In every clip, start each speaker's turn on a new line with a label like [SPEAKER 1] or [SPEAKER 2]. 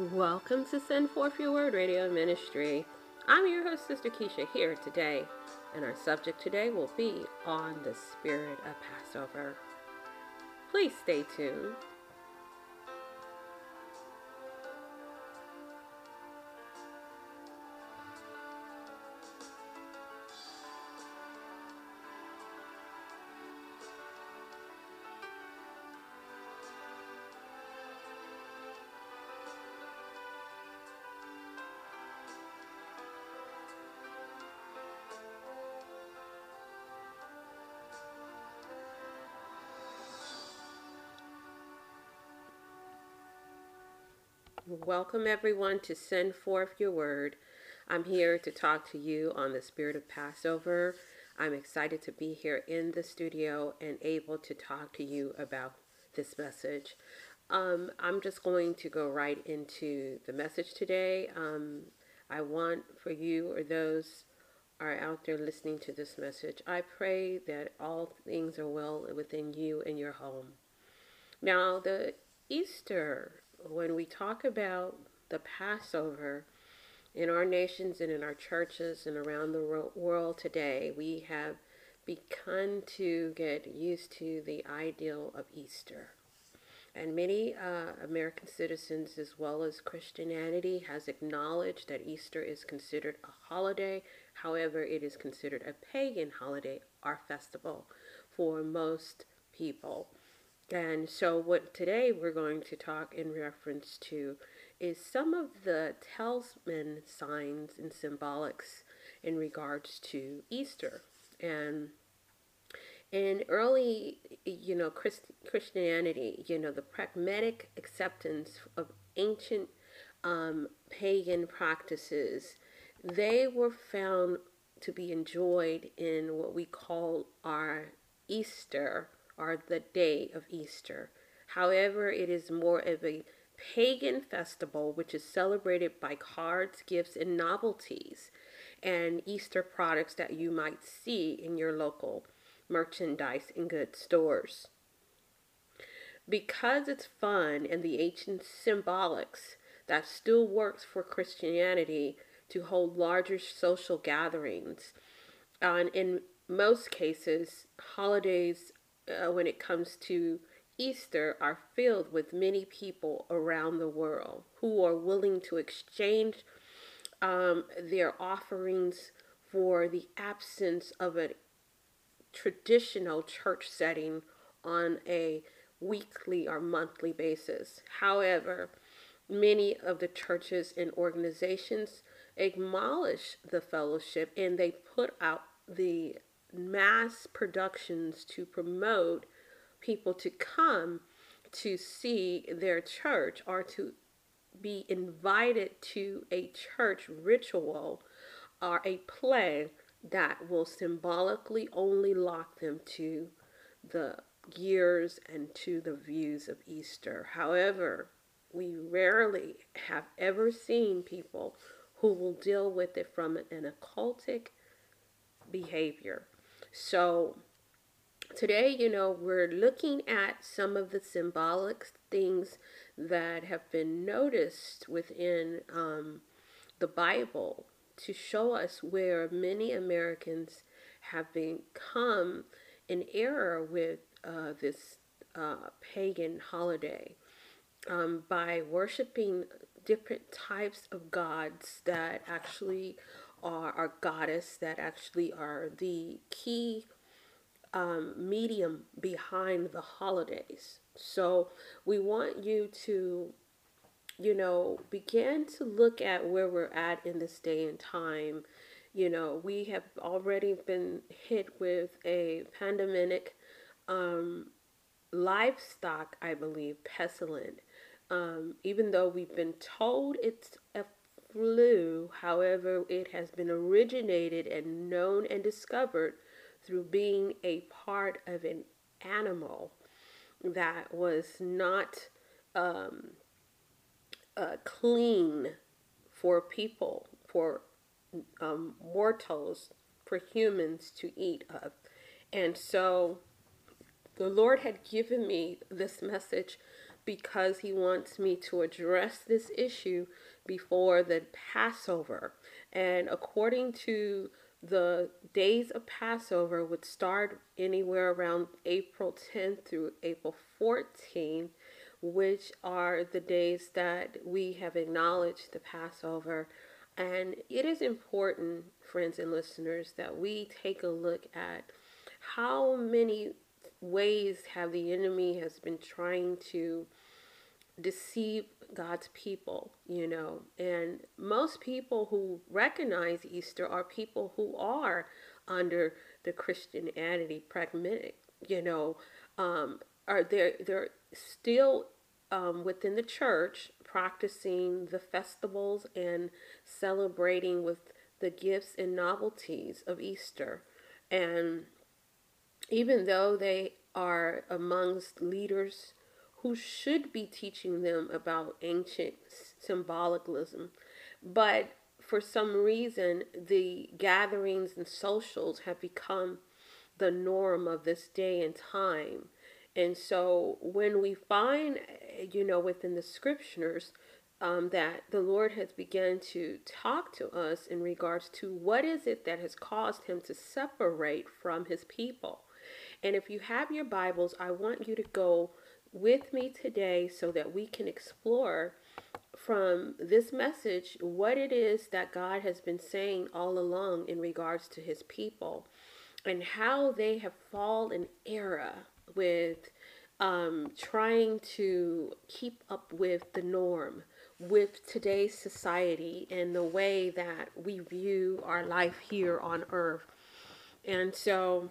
[SPEAKER 1] Welcome to Send Forth Your Word Radio Ministry. I'm your host, Sister Keisha, here today, and our subject today will be on the spirit of Passover. Please stay tuned. Welcome, everyone, to Send Forth Your Word. I'm here to talk to you on the spirit of Passover. I'm excited to be here in the studio and able to talk to you about this message. Um, I'm just going to go right into the message today. Um, I want for you or those are out there listening to this message, I pray that all things are well within you and your home. Now, the Easter when we talk about the Passover in our nations and in our churches and around the world today, we have begun to get used to the ideal of Easter. And many uh, American citizens, as well as Christianity, has acknowledged that Easter is considered a holiday. However, it is considered a pagan holiday or festival for most people. And so, what today we're going to talk in reference to is some of the talisman signs and symbolics in regards to Easter. And in early, you know, Christ, Christianity, you know, the pragmatic acceptance of ancient um, pagan practices, they were found to be enjoyed in what we call our Easter are the day of Easter. However, it is more of a pagan festival which is celebrated by cards, gifts, and novelties and Easter products that you might see in your local merchandise and goods stores. Because it's fun and the ancient symbolics that still works for Christianity to hold larger social gatherings. Uh, and in most cases, holidays uh, when it comes to Easter are filled with many people around the world who are willing to exchange um, their offerings for the absence of a traditional church setting on a weekly or monthly basis. However, many of the churches and organizations acknowledge the fellowship and they put out the mass productions to promote people to come to see their church or to be invited to a church ritual or a play that will symbolically only lock them to the years and to the views of Easter. However, we rarely have ever seen people who will deal with it from an occultic behavior. So today, you know, we're looking at some of the symbolic things that have been noticed within um, the Bible to show us where many Americans have become in error with uh, this uh, pagan holiday um, by worshiping different types of gods that actually are our goddess that actually are the key um, medium behind the holidays. So we want you to, you know, begin to look at where we're at in this day and time. You know, we have already been hit with a pandemic um, livestock, I believe, pestilent. Um, even though we've been told it's flu, however, it has been originated and known and discovered through being a part of an animal that was not um, uh, clean for people, for um, mortals, for humans to eat of. And so the Lord had given me this message because he wants me to address this issue before the Passover. And according to the days of Passover would start anywhere around April 10th through April 14th, which are the days that we have acknowledged the Passover. And it is important, friends and listeners, that we take a look at how many ways have the enemy has been trying to deceive God's people, you know. And most people who recognize Easter are people who are under the Christianity pragmatic, you know, um, are they they're still um, within the church practicing the festivals and celebrating with the gifts and novelties of Easter. And even though they are amongst leaders who should be teaching them about ancient symbolism. But for some reason, the gatherings and socials have become the norm of this day and time. And so when we find, you know, within the scriptures, um, that the Lord has begun to talk to us in regards to what is it that has caused him to separate from his people. And if you have your Bibles, I want you to go with me today so that we can explore from this message what it is that God has been saying all along in regards to his people and how they have fallen error with um, trying to keep up with the norm with today's society and the way that we view our life here on earth. And so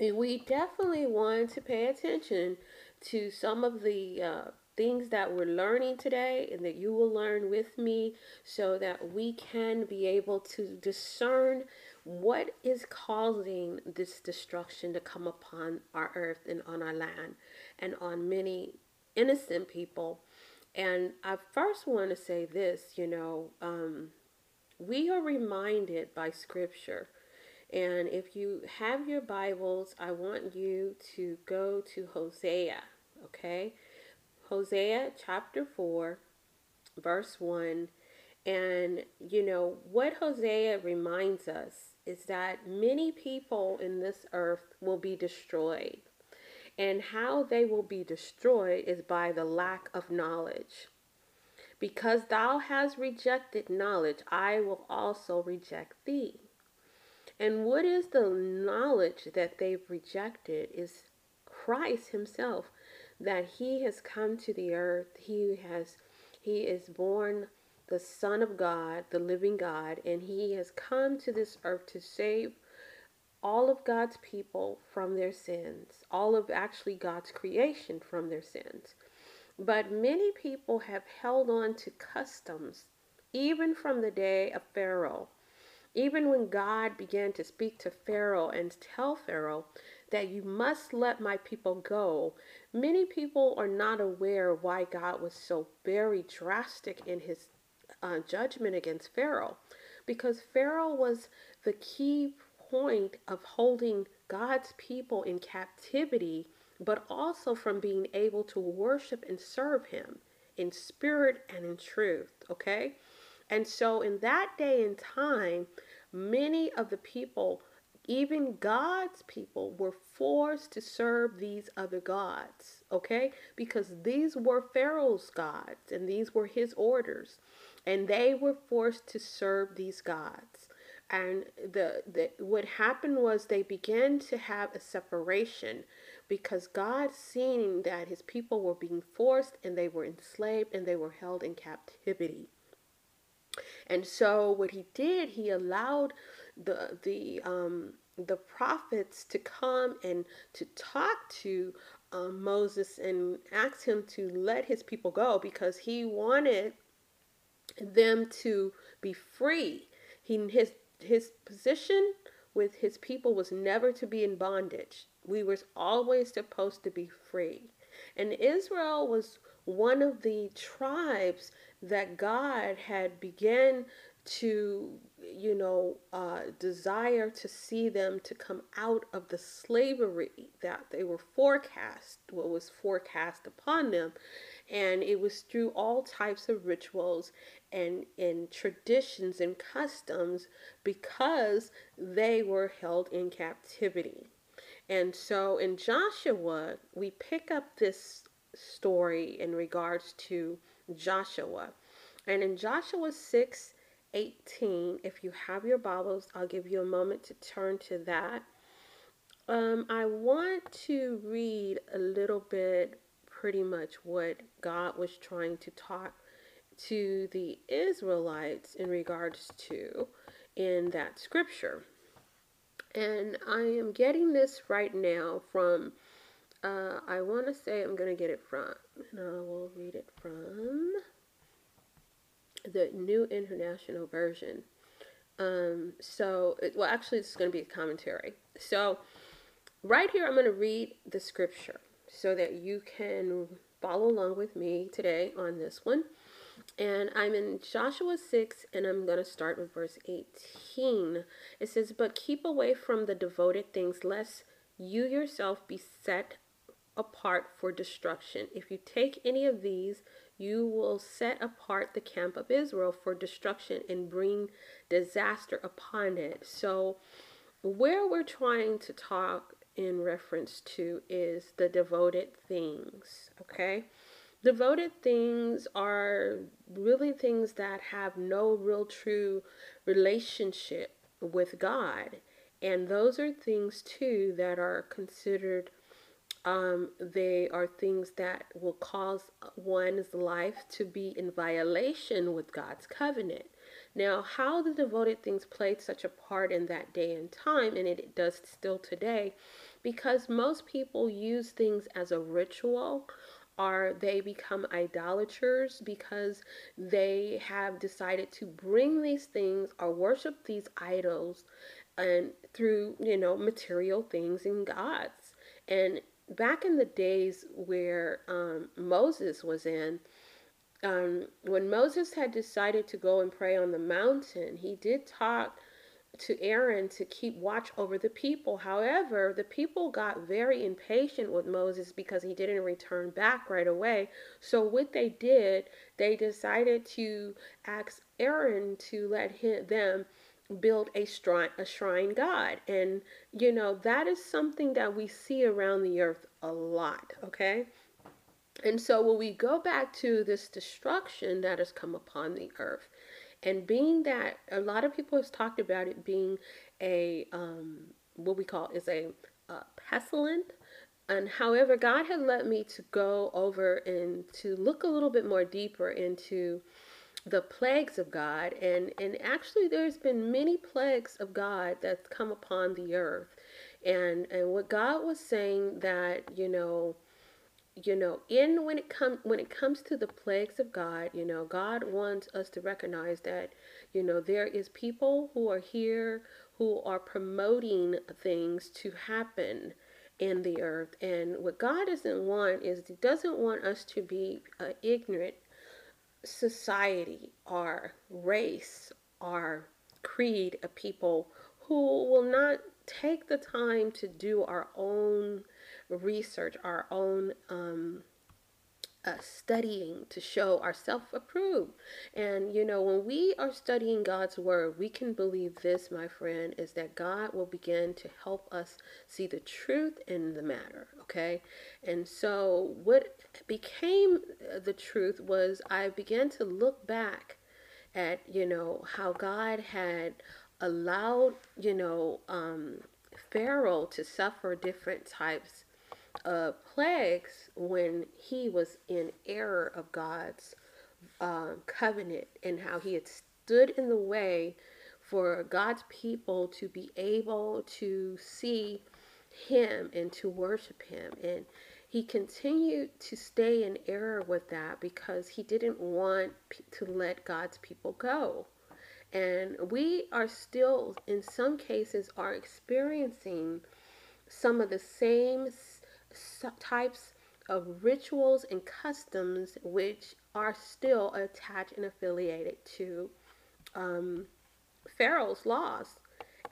[SPEAKER 1] we definitely want to pay attention to some of the uh, things that we're learning today and that you will learn with me so that we can be able to discern what is causing this destruction to come upon our earth and on our land and on many innocent people. And I first want to say this you know, um, we are reminded by scripture. And if you have your Bibles, I want you to go to Hosea okay? Hosea chapter 4, verse 1. And, you know, what Hosea reminds us is that many people in this earth will be destroyed. And how they will be destroyed is by the lack of knowledge. Because thou hast rejected knowledge, I will also reject thee. And what is the knowledge that they've rejected is Christ Himself that he has come to the earth. He has he is born the son of God, the living God, and he has come to this earth to save all of God's people from their sins, all of actually God's creation from their sins. But many people have held on to customs even from the day of Pharaoh. Even when God began to speak to Pharaoh and tell Pharaoh that you must let my people go, many people are not aware why God was so very drastic in his uh, judgment against Pharaoh. Because Pharaoh was the key point of holding God's people in captivity, but also from being able to worship and serve him in spirit and in truth. Okay? And so, in that day and time, many of the people even God's people were forced to serve these other gods, okay? Because these were Pharaoh's gods and these were his orders. And they were forced to serve these gods. And the, the what happened was they began to have a separation because God seeing that his people were being forced and they were enslaved and they were held in captivity. And so what he did, he allowed the the um, the prophets to come and to talk to um, Moses and ask him to let his people go because he wanted them to be free. He his his position with his people was never to be in bondage. We were always supposed to be free. And Israel was one of the tribes that God had began to, you know, uh, desire to see them to come out of the slavery that they were forecast, what was forecast upon them. And it was through all types of rituals and, and traditions and customs because they were held in captivity. And so in Joshua, we pick up this story in regards to Joshua. And in Joshua 6 18, if you have your Bibles, I'll give you a moment to turn to that. Um, I want to read a little bit, pretty much what God was trying to talk to the Israelites in regards to in that scripture. And I am getting this right now from, uh, I want to say I'm going to get it from, and I will read it from the New International Version. Um, so, it, well, actually, it's going to be a commentary. So, right here, I'm going to read the scripture so that you can follow along with me today on this one. And I'm in Joshua 6, and I'm going to start with verse 18. It says, But keep away from the devoted things, lest you yourself be set apart for destruction. If you take any of these, you will set apart the camp of Israel for destruction and bring disaster upon it. So, where we're trying to talk in reference to is the devoted things, okay? Devoted things are really things that have no real true relationship with God. And those are things too that are considered um, they are things that will cause one's life to be in violation with God's covenant. Now, how the devoted things played such a part in that day and time, and it does still today, because most people use things as a ritual or they become idolaters because they have decided to bring these things or worship these idols and through you know material things and gods and back in the days where um, Moses was in, um, when Moses had decided to go and pray on the mountain, he did talk to Aaron to keep watch over the people. However, the people got very impatient with Moses because he didn't return back right away. So, what they did, they decided to ask Aaron to let him, them build a shrine a shrine god. And you know that is something that we see around the earth a lot okay? And so when we go back to this destruction that has come upon the earth and being that a lot of people have talked about it being a um, what we call is a uh, pestilent. And however god had led me to go over and to look a little bit more deeper into the plagues of God and and actually there's been many plagues of God that's come upon the earth. And and what God was saying that you know you know in when it comes when it comes to the plagues of God you know God wants us to recognize that you know there is people who are here who are promoting things to happen in the earth. And what God doesn't want is he doesn't want us to be uh, ignorant society, our race, our creed of people who will not take the time to do our own research, our own um, uh, studying to show ourselves approved. And you know, when we are studying God's word, we can believe this, my friend, is that God will begin to help us see the truth in the matter. Okay, and so what became the truth was I began to look back at you know how God had allowed you know um, Pharaoh to suffer different types of plagues when he was in error of God's uh, covenant and how he had stood in the way for God's people to be able to see him and to worship him. And he continued to stay in error with that because he didn't want to let God's people go. And we are still, in some cases, are experiencing some of the same types of rituals and customs which are still attached and affiliated to um, Pharaoh's laws.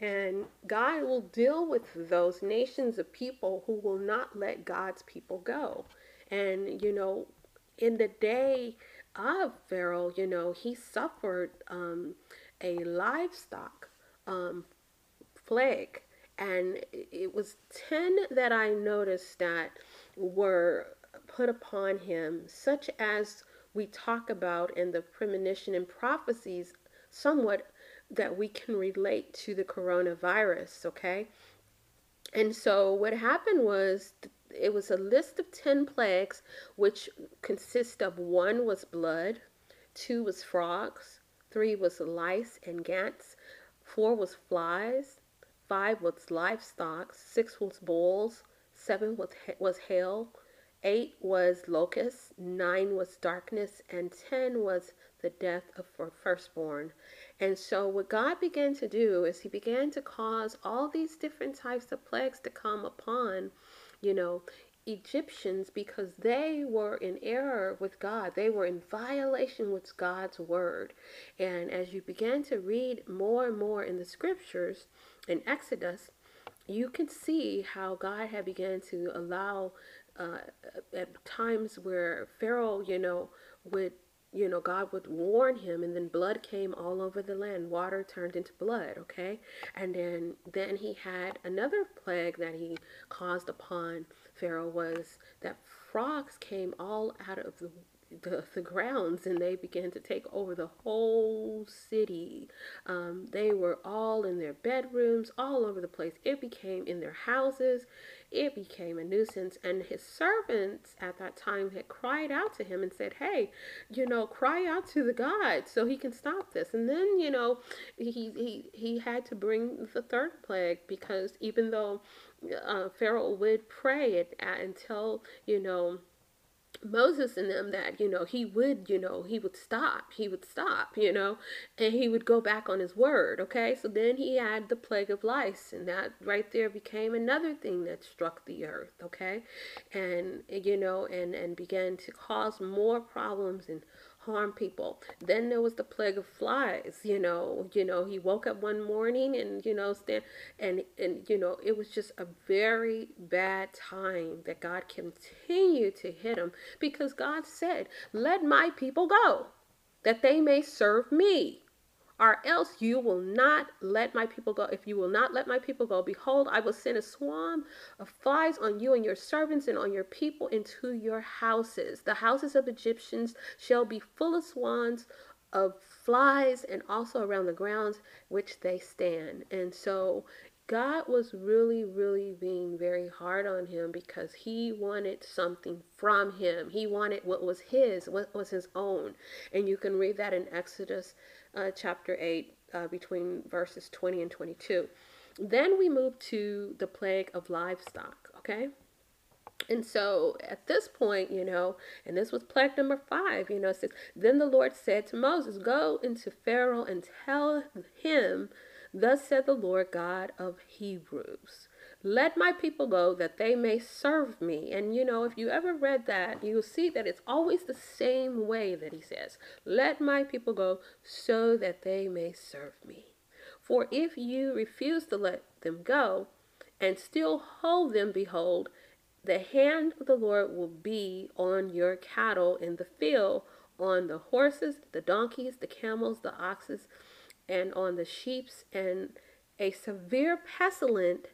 [SPEAKER 1] And God will deal with those nations of people who will not let God's people go. And, you know, in the day of Pharaoh, you know, he suffered um, a livestock um, plague. And it was 10 that I noticed that were put upon him, such as we talk about in the premonition and prophecies, somewhat that we can relate to the coronavirus, okay? And so what happened was it was a list of 10 plagues which consist of one was blood, two was frogs, three was lice and gnats, four was flies, five was livestock, six was bulls, seven was was hail, eight was locusts, nine was darkness, and ten was the death of firstborn. And so, what God began to do is He began to cause all these different types of plagues to come upon, you know, Egyptians because they were in error with God. They were in violation with God's word. And as you began to read more and more in the scriptures in Exodus, you can see how God had begun to allow uh, at times where Pharaoh, you know, would you know, God would warn him, and then blood came all over the land. Water turned into blood, okay? And then, then he had another plague that he caused upon Pharaoh was that frogs came all out of the the, the grounds and they began to take over the whole city. Um, they were all in their bedrooms, all over the place. It became in their houses. It became a nuisance. And his servants at that time had cried out to him and said, Hey, you know, cry out to the God so he can stop this. And then, you know, he, he, he had to bring the third plague because even though uh, Pharaoh would pray it until, you know, Moses and them that, you know, he would, you know, he would stop. He would stop, you know, and he would go back on his word, okay? So then he had the plague of lice, and that right there became another thing that struck the earth, okay? And, you know, and, and began to cause more problems and harm people. Then there was the plague of flies. You know, you know, he woke up one morning and you know, stand and and you know, it was just a very bad time that God continued to hit him because God said, "Let my people go, that they may serve me." Or else you will not let my people go. If you will not let my people go, behold, I will send a swarm of flies on you and your servants and on your people into your houses. The houses of Egyptians shall be full of swans of flies and also around the grounds which they stand. And so God was really, really being very hard on him because he wanted something from him. He wanted what was his, what was his own. And you can read that in Exodus uh, chapter 8, uh, between verses 20 and 22. Then we move to the plague of livestock, okay? And so at this point, you know, and this was plague number five, you know, says, Then the Lord said to Moses, Go into Pharaoh and tell him, Thus said the Lord God of Hebrews. Let my people go that they may serve me. And you know, if you ever read that, you'll see that it's always the same way that he says, Let my people go so that they may serve me. For if you refuse to let them go and still hold them, behold, the hand of the Lord will be on your cattle in the field, on the horses, the donkeys, the camels, the oxes, and on the sheeps, and a severe pestilence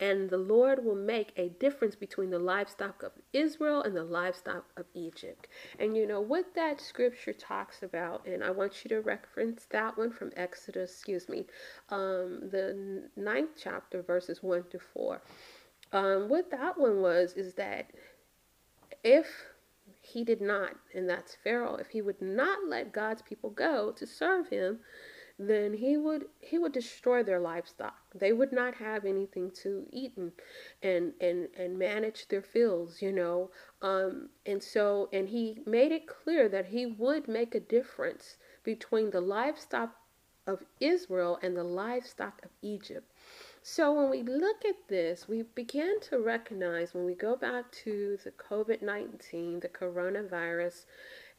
[SPEAKER 1] and the Lord will make a difference between the livestock of Israel and the livestock of Egypt. And you know what that scripture talks about, and I want you to reference that one from Exodus, excuse me, um, the ninth chapter, verses 1 to 4. Um, what that one was is that if he did not, and that's Pharaoh, if he would not let God's people go to serve him, then he would he would destroy their livestock. They would not have anything to eat and and and, and manage their fields, you know. Um, and so and he made it clear that he would make a difference between the livestock of Israel and the livestock of Egypt. So when we look at this, we begin to recognize when we go back to the COVID 19, the coronavirus,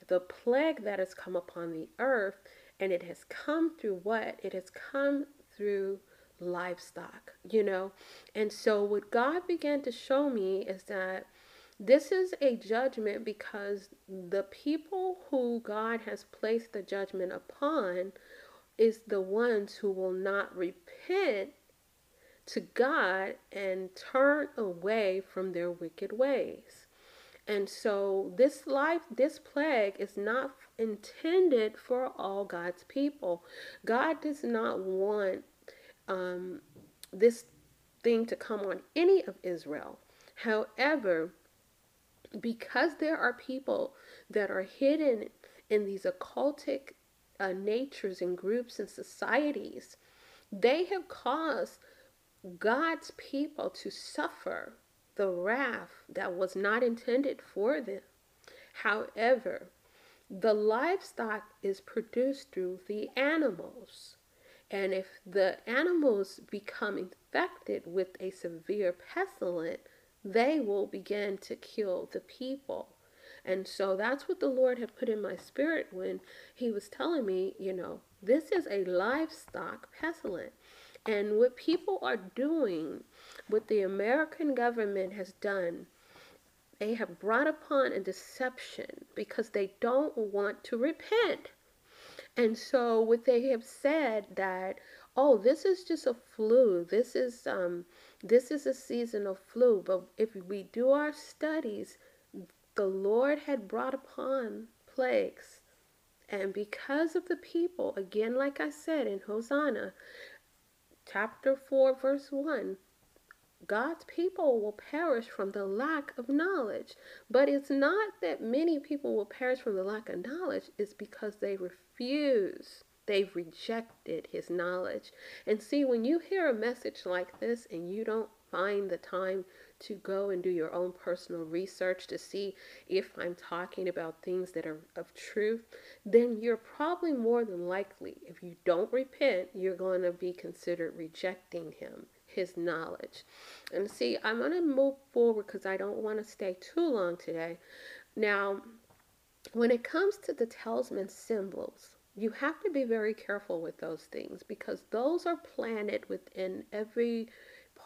[SPEAKER 1] the plague that has come upon the earth, and it has come through what? It has come through livestock, you know? And so what God began to show me is that this is a judgment because the people who God has placed the judgment upon is the ones who will not repent to God and turn away from their wicked ways. And so this life, this plague is not intended for all God's people. God does not want um, this thing to come on any of Israel. However, because there are people that are hidden in these occultic uh, natures and groups and societies, they have caused God's people to suffer the wrath that was not intended for them. However, the livestock is produced through the animals. And if the animals become infected with a severe pestilence, they will begin to kill the people. And so that's what the Lord had put in my spirit when He was telling me, you know, this is a livestock pestilence. And what people are doing, what the American government has done, they have brought upon a deception because they don't want to repent. And so what they have said that, oh, this is just a flu. This is um this is a seasonal flu. But if we do our studies, the Lord had brought upon plagues. And because of the people, again, like I said in Hosanna, chapter 4, verse 1, God's people will perish from the lack of knowledge. But it's not that many people will perish from the lack of knowledge, it's because they refuse. They've rejected his knowledge. And see, when you hear a message like this and you don't find the time to go and do your own personal research to see if I'm talking about things that are of truth, then you're probably more than likely, if you don't repent, you're going to be considered rejecting him, his knowledge. And see, I'm going to move forward because I don't want to stay too long today. Now, when it comes to the talisman symbols, you have to be very careful with those things because those are planted within every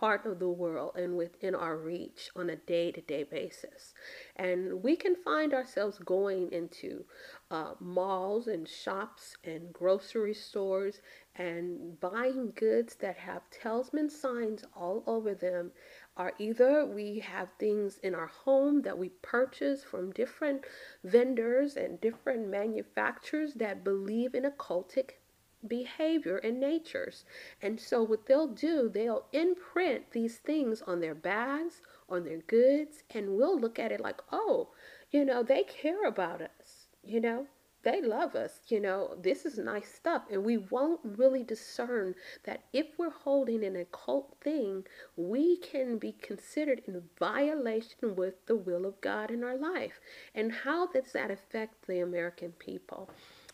[SPEAKER 1] part of the world and within our reach on a day to day basis. And we can find ourselves going into uh, malls and shops and grocery stores and buying goods that have talisman signs all over them. Are either we have things in our home that we purchase from different vendors and different manufacturers that believe in occultic behavior and natures. And so, what they'll do, they'll imprint these things on their bags, on their goods, and we'll look at it like, oh, you know, they care about us, you know, they love us, you know, this is nice stuff. And we won't really discern that if we're holding an occult thing, we can be considered in violation with the will of God in our life. And how does that affect the American people?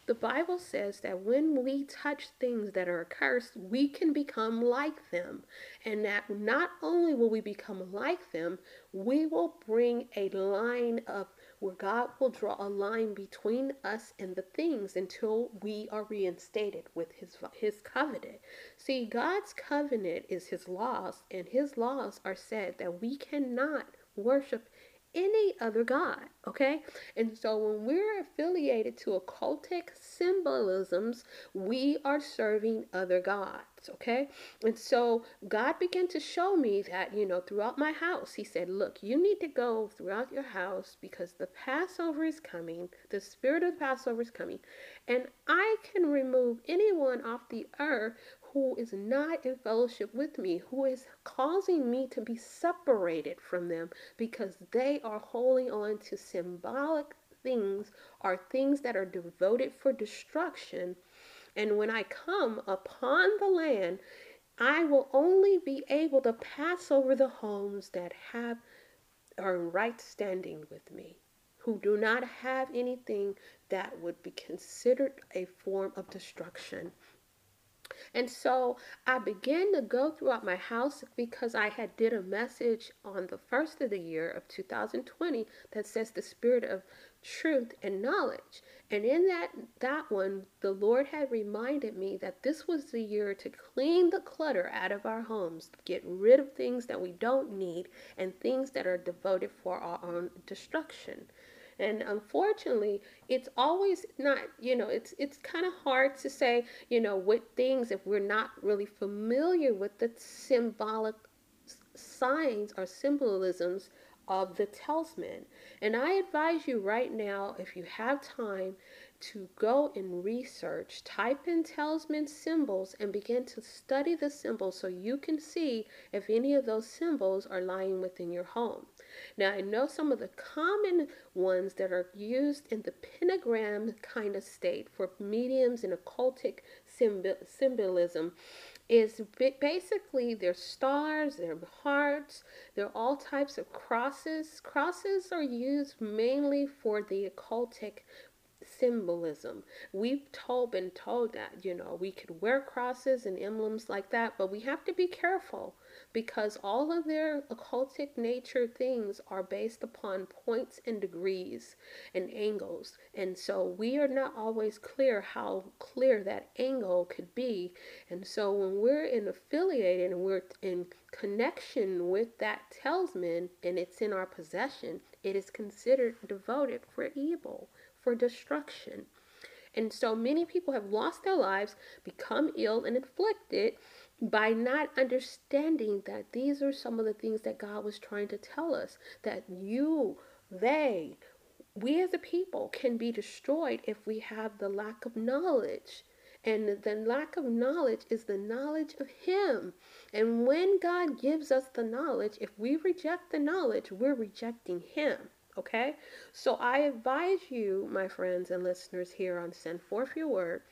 [SPEAKER 1] The Bible says that when we touch things that are accursed, we can become like them. And that not only will we become like them, we will bring a line of where God will draw a line between us and the things until we are reinstated with his his covenant. See, God's covenant is his laws, and his laws are said that we cannot worship any other God, okay? And so when we're affiliated to occultic symbolisms, we are serving other gods, okay? And so God began to show me that, you know, throughout my house, He said, Look, you need to go throughout your house because the Passover is coming, the spirit of the Passover is coming, and I can remove anyone off the earth who is not in fellowship with me, who is causing me to be separated from them because they are holding on to symbolic things or things that are devoted for destruction. And when I come upon the land, I will only be able to pass over the homes that have are in right standing with me, who do not have anything that would be considered a form of destruction. And so I began to go throughout my house because I had did a message on the first of the year of 2020 that says the spirit of truth and knowledge. And in that that one, the Lord had reminded me that this was the year to clean the clutter out of our homes, get rid of things that we don't need and things that are devoted for our own destruction. And unfortunately, it's always not, you know, it's it's kind of hard to say, you know, what things if we're not really familiar with the symbolic signs or symbolisms of the talisman. And I advise you right now, if you have time, to go and research, type in talisman symbols and begin to study the symbols so you can see if any of those symbols are lying within your home. Now, I know some of the common ones that are used in the pentagram kind of state for mediums and occultic symbol- symbolism is basically they're stars, they're hearts, they're all types of crosses. Crosses are used mainly for the occultic symbolism. We've told been told that, you know, we could wear crosses and emblems like that, but we have to be careful because all of their occultic nature things are based upon points and degrees and angles. And so we are not always clear how clear that angle could be. And so when we're in affiliated and we're in connection with that talisman and it's in our possession, it is considered devoted for evil, for destruction. And so many people have lost their lives, become ill and afflicted by not understanding that these are some of the things that God was trying to tell us that you, they, we as a people can be destroyed if we have the lack of knowledge. And the lack of knowledge is the knowledge of Him. And when God gives us the knowledge, if we reject the knowledge, we're rejecting Him. Okay? So I advise you, my friends and listeners here on Send Forth Your Word,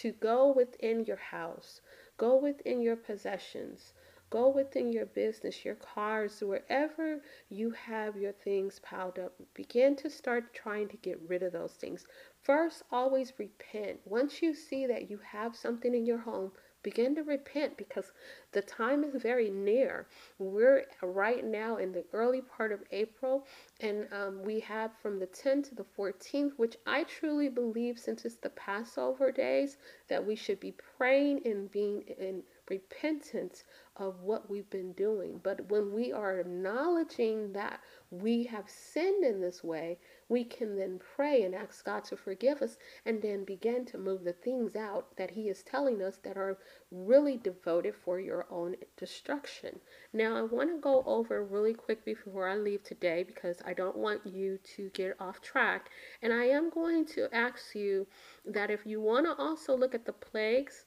[SPEAKER 1] to go within your house, Go within your possessions. Go within your business, your cars, wherever you have your things piled up. Begin to start trying to get rid of those things. First, always repent. Once you see that you have something in your home, begin to repent because the time is very near. We're right now in the early part of April, and um, we have from the 10th to the 14th, which I truly believe, since it's the Passover days, that we should be praying and being in repentance of what we've been doing. But when we are acknowledging that we have sinned in this way, we can then pray and ask God to forgive us and then begin to move the things out that He is telling us that are really devoted for your own destruction. Now, I want to go over really quick before I leave today because I don't want you to get off track. And I am going to ask you that if you want to also look at the plagues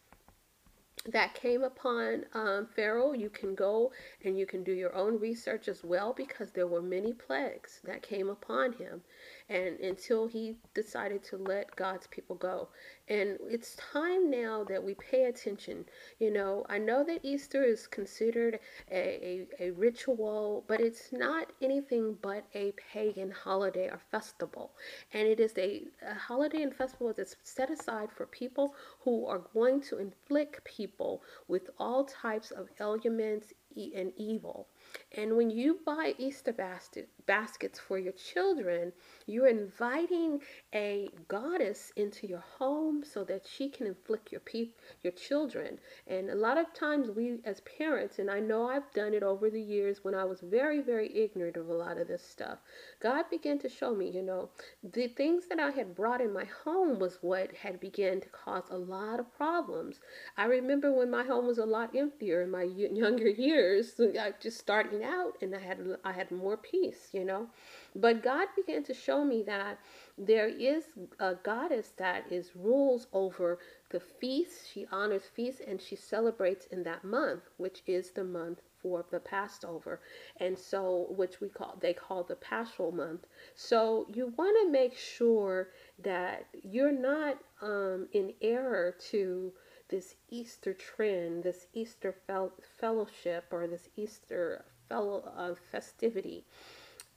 [SPEAKER 1] that came upon um, Pharaoh, you can go and you can do your own research as well because there were many plagues that came upon him and until he decided to let God's people go. And it's time now that we pay attention. You know, I know that Easter is considered a, a, a ritual, but it's not anything but a pagan holiday or festival. And it is a, a holiday and festival that's set aside for people who are going to inflict people with all types of elements and evil. And when you buy Easter basket, baskets for your children, you're inviting a goddess into your home so that she can inflict your peop- your children. And a lot of times we as parents, and I know I've done it over the years when I was very, very ignorant of a lot of this stuff, God began to show me, you know, the things that I had brought in my home was what had begun to cause a lot of problems. I remember when my home was a lot emptier in my younger years, just starting out and I had I had more peace, you know. But God began to show me that there is a goddess that is rules over the feasts. She honors feasts and she celebrates in that month, which is the month for the Passover, and so which we call they call the Paschal month. So you want to make sure that you're not um, in error to this Easter trend, this Easter fel- fellowship, or this Easter fellow uh, festivity.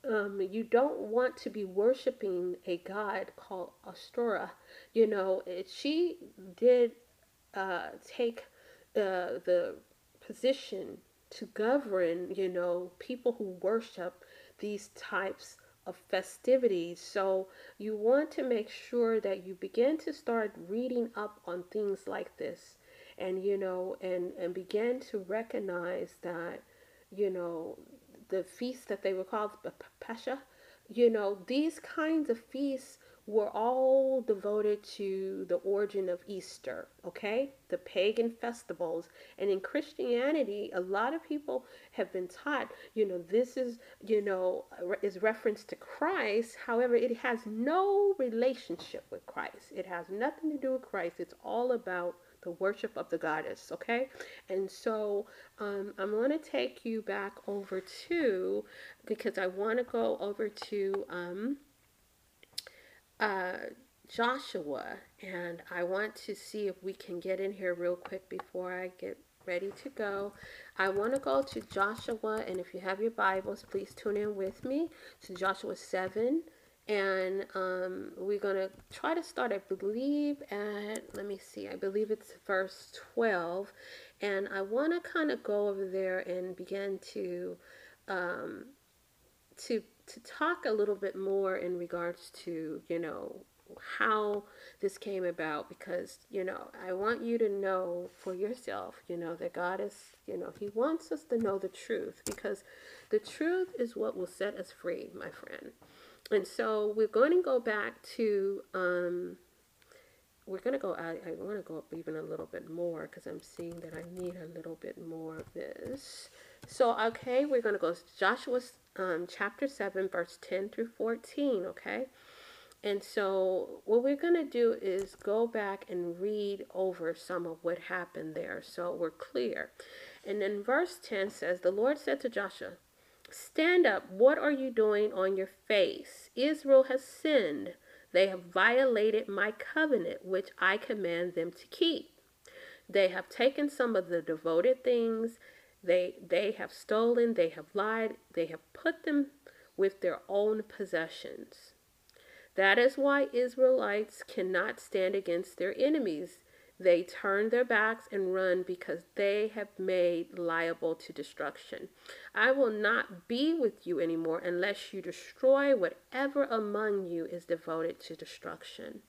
[SPEAKER 1] Um, you don't want to be worshiping a god called Astora. You know, she did uh, take uh, the position to govern, you know, people who worship these types of festivities. So you want to make sure that you begin to start reading up on things like this and you know and and begin to recognize that you know the feasts that they were called Pesach, you know, these kinds of feasts were all devoted to the origin of Easter, okay? The pagan festivals. And in Christianity, a lot of people have been taught, you know, this is, you know, is reference to Christ. However, it has no relationship with Christ. It has nothing to do with Christ. It's all about the worship of the goddess, okay? And so um, I'm going to take you back over to, because I want to go over to um, uh, Joshua, and I want to see if we can get in here real quick before I get ready to go. I want to go to Joshua, and if you have your Bibles, please tune in with me to Joshua 7 and um, we're going to try to start, I believe, at, let me see, I believe it's verse 12. And I want to kind of go over there and begin to, um, to, to talk a little bit more in regards to, you know, how this came about because you know I want you to know for yourself you know that God is you know he wants us to know the truth because the truth is what will set us free my friend and so we're going to go back to, um, we're going to go, I, I want to go up even a little bit more because I'm seeing that I need a little bit more of this. So, okay, we're going to go to Joshua um, chapter 7, verse 10 through 14, okay? And so, what we're going to do is go back and read over some of what happened there so we're clear. And then verse 10 says, The Lord said to Joshua, Stand up. What are you doing on your face? Israel has sinned. They have violated my covenant, which I command them to keep. They have taken some of the devoted things. They, they have stolen. They have lied. They have put them with their own possessions. That is why Israelites cannot stand against their enemies. They turn their backs and run because they have made liable to destruction. I will not be with you anymore unless you destroy whatever among you is devoted to destruction.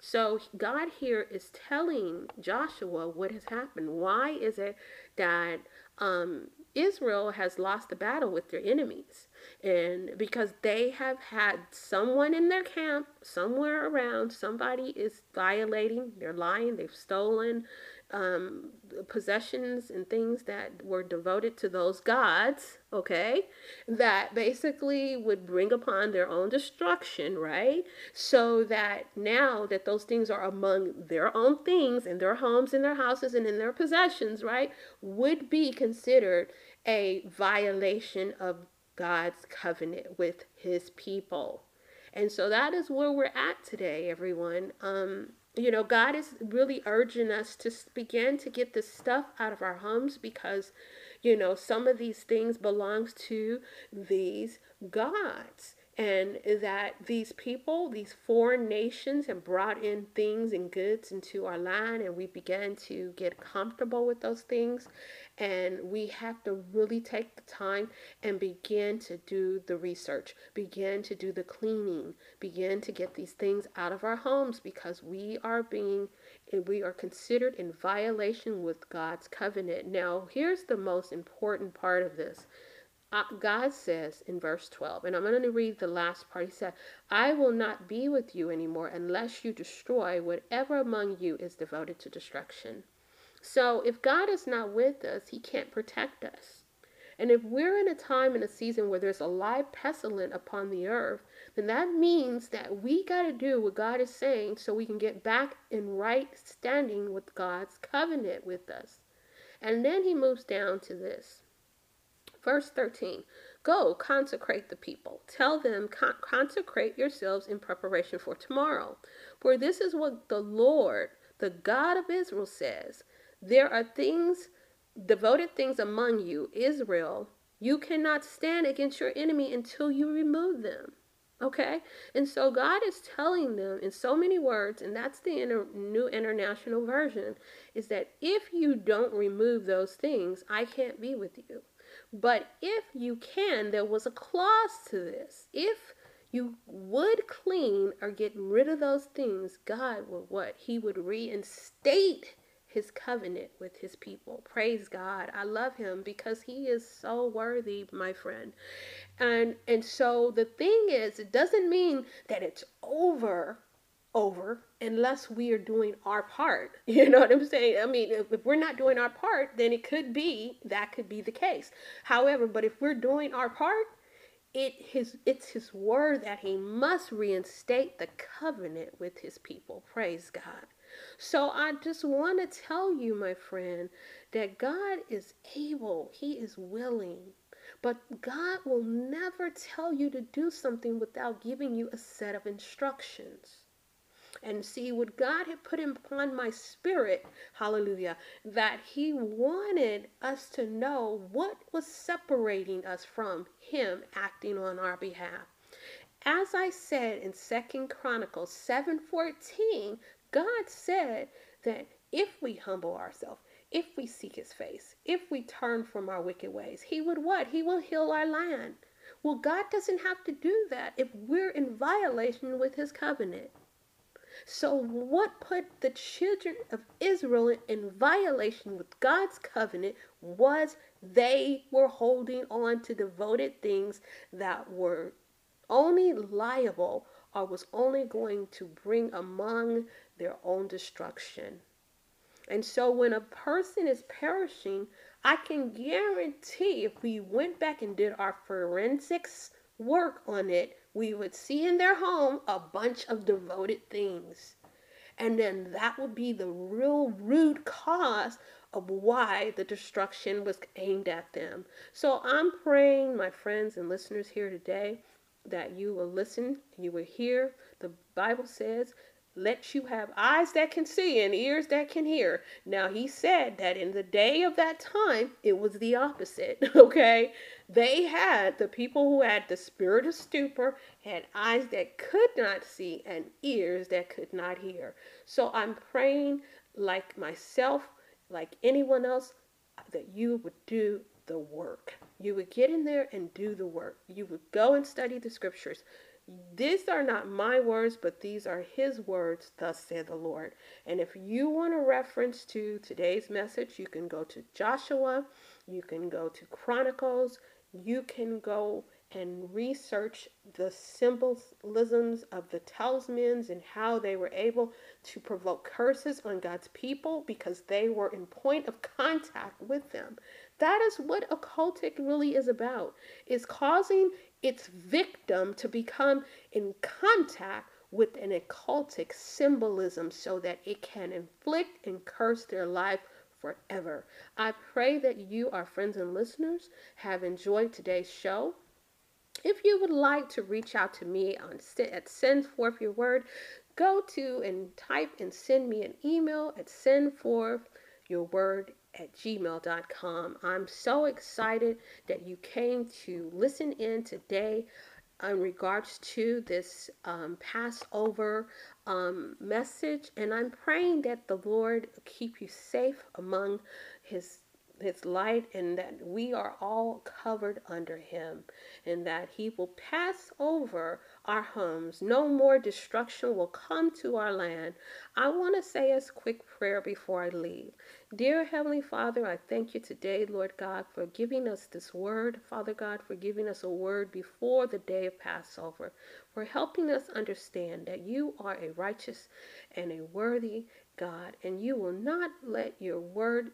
[SPEAKER 1] So God here is telling Joshua what has happened. Why is it that um, Israel has lost the battle with their enemies? And because they have had someone in their camp, somewhere around, somebody is violating, they're lying, they've stolen, um, possessions and things that were devoted to those gods, okay, that basically would bring upon their own destruction, right? So that now that those things are among their own things in their homes, in their houses, and in their possessions, right, would be considered a violation of God's covenant with his people. And so that is where we're at today, everyone. Um, you know, God is really urging us to begin to get this stuff out of our homes because, you know, some of these things belongs to these gods and that these people, these foreign nations, have brought in things and goods into our land, and we began to get comfortable with those things. And we have to really take the time and begin to do the research, begin to do the cleaning, begin to get these things out of our homes because we are being and we are considered in violation with God's covenant. Now, here's the most important part of this God says in verse 12, and I'm going to read the last part. He said, I will not be with you anymore unless you destroy whatever among you is devoted to destruction. So if God is not with us, he can't protect us. And if we're in a time in a season where there's a live pestilence upon the earth, then that means that we got to do what God is saying so we can get back in right standing with God's covenant with us. And then he moves down to this. Verse 13 Go, consecrate the people. Tell them, Con- consecrate yourselves in preparation for tomorrow. For this is what the Lord, the God of Israel, says There are things, devoted things among you, Israel. You cannot stand against your enemy until you remove them. Okay? And so God is telling them in so many words, and that's the inter- new international version, is that if you don't remove those things, I can't be with you. But if you can, there was a clause to this. If you would clean or get rid of those things, God would what? He would reinstate his covenant with his people. Praise God. I love him because he is so worthy, my friend. And and so the thing is, it doesn't mean that it's over over unless we are doing our part. You know what I'm saying? I mean, if, if, we're not doing our part, then it could be that could be the case. However, but if we're doing our part, it his it's his word that he must reinstate the covenant with his people. Praise God. So I just want to tell you, my friend, that God is able, He is willing. But God will never tell you to do something without giving you a set of instructions. And see what God had put upon my spirit, hallelujah, that He wanted us to know what was separating us from Him acting on our behalf. As I said in Second Chronicles 7:14, God said that if we humble ourselves, if we seek his face, if we turn from our wicked ways, he would what? He will heal our land. Well, God doesn't have to do that if we're in violation with his covenant. So, what put the children of Israel in violation with God's covenant was they were holding on to devoted things that were only liable or was only going to bring among their own destruction. And so when a person is perishing, I can guarantee if we went back and did our forensics work on it, we would see in their home a bunch of devoted things. And then that would be the real root cause of why the destruction was aimed at them. So I'm praying, my friends and listeners here today, that you will listen, you will hear. The Bible says, let you have eyes that can see and ears that can hear. Now, he said that in the day of that time, it was the opposite, okay? They had, the people who had the spirit of stupor, had eyes that could not see and ears that could not hear. So I'm praying, like myself, like anyone else, that you would do the work. You would get in there and do the work. You would go and study the scriptures. These are not my words, but these are his words, thus said the Lord. And if you want a reference to today's message, you can go to Joshua, you can go to Chronicles, you can go and research the symbolisms of the talismans and how they were able to provoke curses on God's people because they were in point of contact with them. That is what occultic really is about. Is causing its victim to become in contact with an occultic symbolism so that it can inflict and curse their life forever. I pray that you, our friends and listeners, have enjoyed today's show. If you would like to reach out to me on at send forth your word, go to and type and send me an email at send forth your word at gmail.com. I'm so excited that you came to listen in today in regards to this um, Passover um, message, and I'm praying that the Lord keep you safe among His his light and that we are all covered under him and that he will pass over our homes. No more destruction will come to our land. I want to say a quick prayer before i leave. Dear heavenly father i thank you today lord god for giving us this word. Father god for giving us a word before the day of passover for helping us understand that you are a righteous and a worthy god and you will not let your word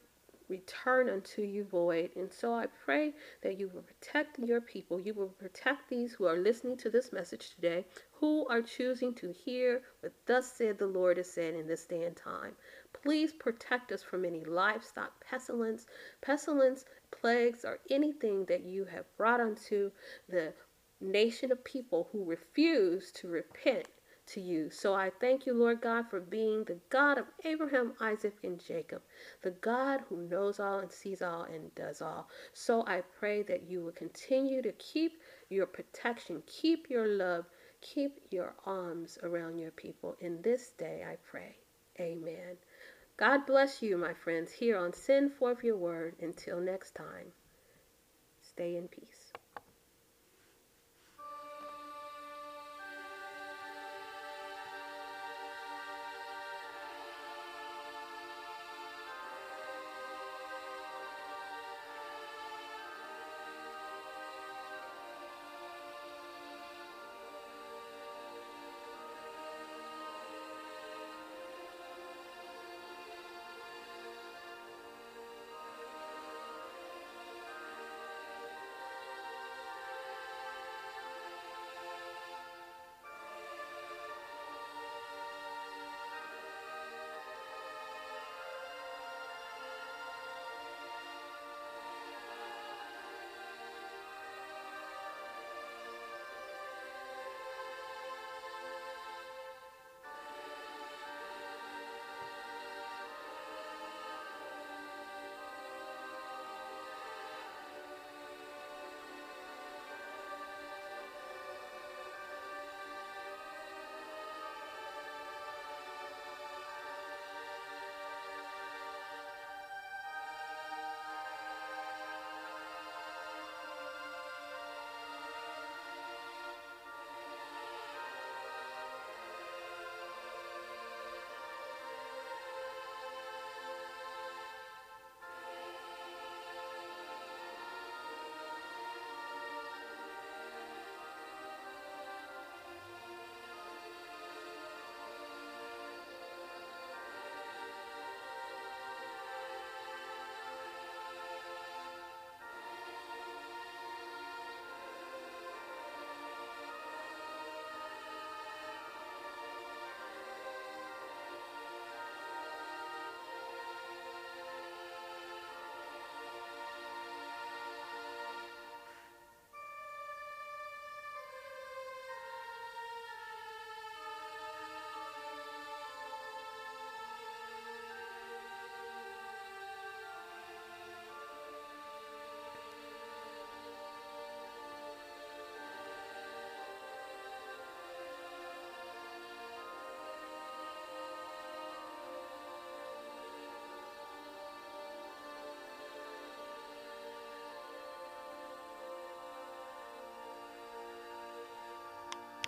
[SPEAKER 1] return unto you void. And so I pray that you will protect your people. You will protect these who are listening to this message today, who are choosing to hear what thus said the Lord has said in this day and time. Please protect us from any livestock pestilence, pestilence, plagues, or anything that you have brought unto the nation of people who refuse to repent to you. So I thank you, Lord God, for being the God of Abraham, Isaac, and Jacob, the God who knows all and sees all and does all. So I pray that you will continue to keep your protection, keep your love, Keep your arms around your people in this day, I pray. Amen. God bless you, my friends, here on Send Forth Your Word. Until next time, stay in peace.